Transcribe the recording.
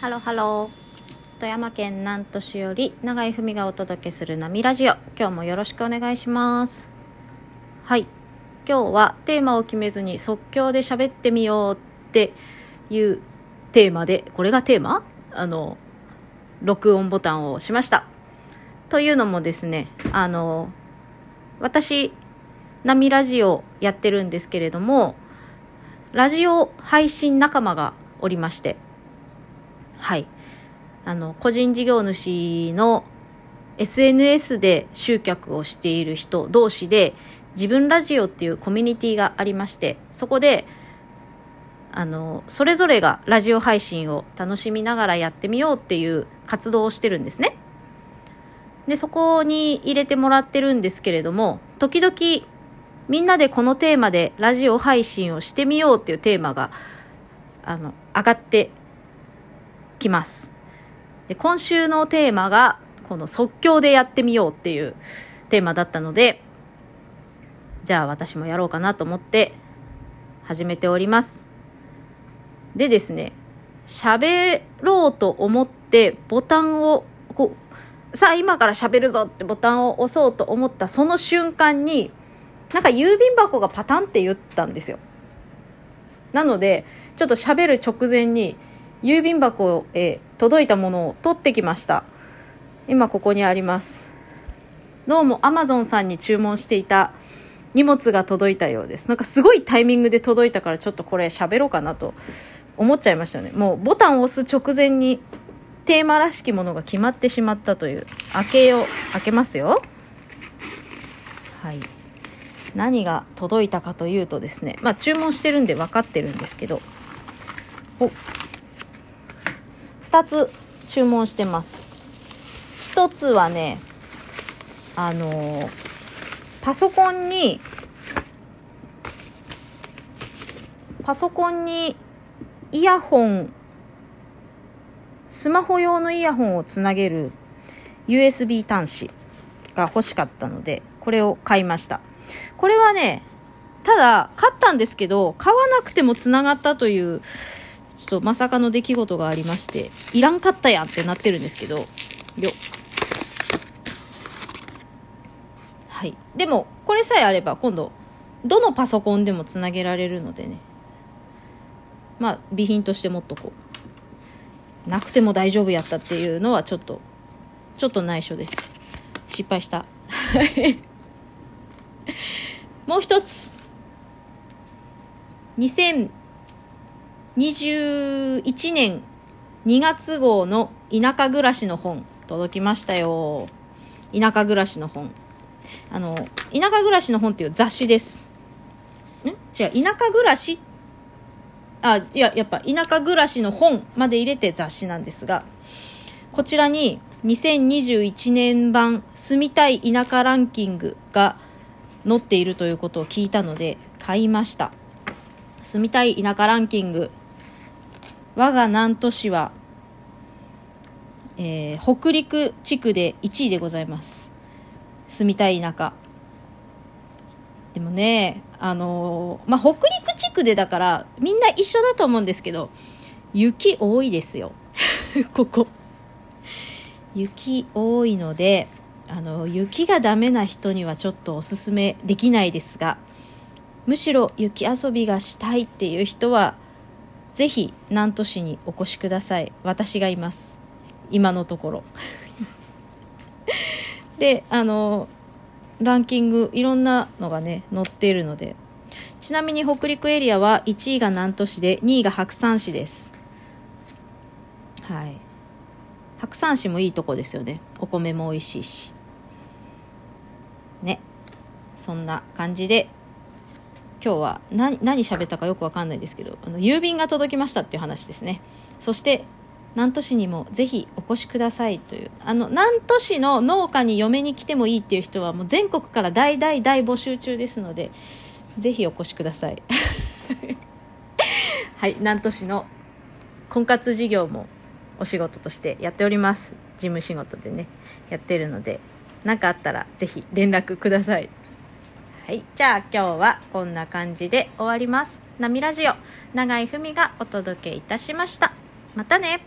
ハロハロー富山県南砺市より永井文がお届けする波ラジオ。今日もよろしくお願いします。はい。今日はテーマを決めずに即興で喋ってみようっていうテーマでこれがテーマ？あの録音ボタンを押しました。というのもですねあの私波ラジオやってるんですけれどもラジオ配信仲間がおりまして。はい。あの、個人事業主の SNS で集客をしている人同士で、自分ラジオっていうコミュニティがありまして、そこで、あの、それぞれがラジオ配信を楽しみながらやってみようっていう活動をしてるんですね。で、そこに入れてもらってるんですけれども、時々みんなでこのテーマでラジオ配信をしてみようっていうテーマが、あの、上がってきます。で、今週のテーマが、この即興でやってみようっていうテーマだったので、じゃあ私もやろうかなと思って始めております。でですね、喋ろうと思ってボタンをこう、さあ今から喋るぞってボタンを押そうと思ったその瞬間に、なんか郵便箱がパタンって言ったんですよ。なので、ちょっと喋る直前に、郵便箱へ届いたものを取ってきました。今ここにあります。どうもアマゾンさんに注文していた荷物が届いたようです。なんかすごいタイミングで届いたからちょっとこれ喋ろうかなと思っちゃいましたね。もうボタンを押す直前にテーマらしきものが決まってしまったという開けよう開けますよ。はい。何が届いたかというとですね。まあ注文してるんで分かってるんですけど。お2つ注文してます。1つはねあのパソコンにパソコンにイヤホンスマホ用のイヤホンをつなげる USB 端子が欲しかったのでこれを買いました。これはねただ買ったんですけど買わなくてもつながったというちょっとまさかの出来事がありまして、いらんかったやんってなってるんですけど、よはい。でも、これさえあれば今度、どのパソコンでもつなげられるのでね。まあ、備品として持っとこう。なくても大丈夫やったっていうのはちょっと、ちょっと内緒です。失敗した。もう一つ。2000 2021年2月号の田舎暮らしの本届きましたよ。田舎暮らしの本。あの、田舎暮らしの本っていう雑誌です。ん？違う、田舎暮らしあ、いや、やっぱ田舎暮らしの本まで入れて雑誌なんですが、こちらに2021年版住みたい田舎ランキングが載っているということを聞いたので買いました。住みたい田舎ランキング我が南砺市は、えー、北陸地区で1位でございます。住みたい田舎。でもね、あのー、まあ、北陸地区でだから、みんな一緒だと思うんですけど、雪多いですよ。ここ。雪多いので、あの、雪がダメな人にはちょっとおすすめできないですが、むしろ雪遊びがしたいっていう人は、ぜひ南砺市にお越しください。私がいます。今のところ。であのランキングいろんなのがね載っているので。ちなみに北陸エリアは1位が南砺市で2位が白山市です。はい。白山市もいいとこですよね。お米も美味しいし。ね。そんな感じで今日は何何喋ったかよくわかんないですけどあの郵便が届きましたっていう話ですね。そして南砺市にもぜひお越しくださいという。あの南砺市の農家に嫁に来てもいいっていう人はもう全国から大大大募集中ですのでぜひお越しください。はい南砺市の婚活事業もお仕事としてやっております。事務仕事でねやってるので何かあったらぜひ連絡ください。はい。じゃあ今日はこんな感じで終わります。波ラジオ、長井文がお届けいたしました。またね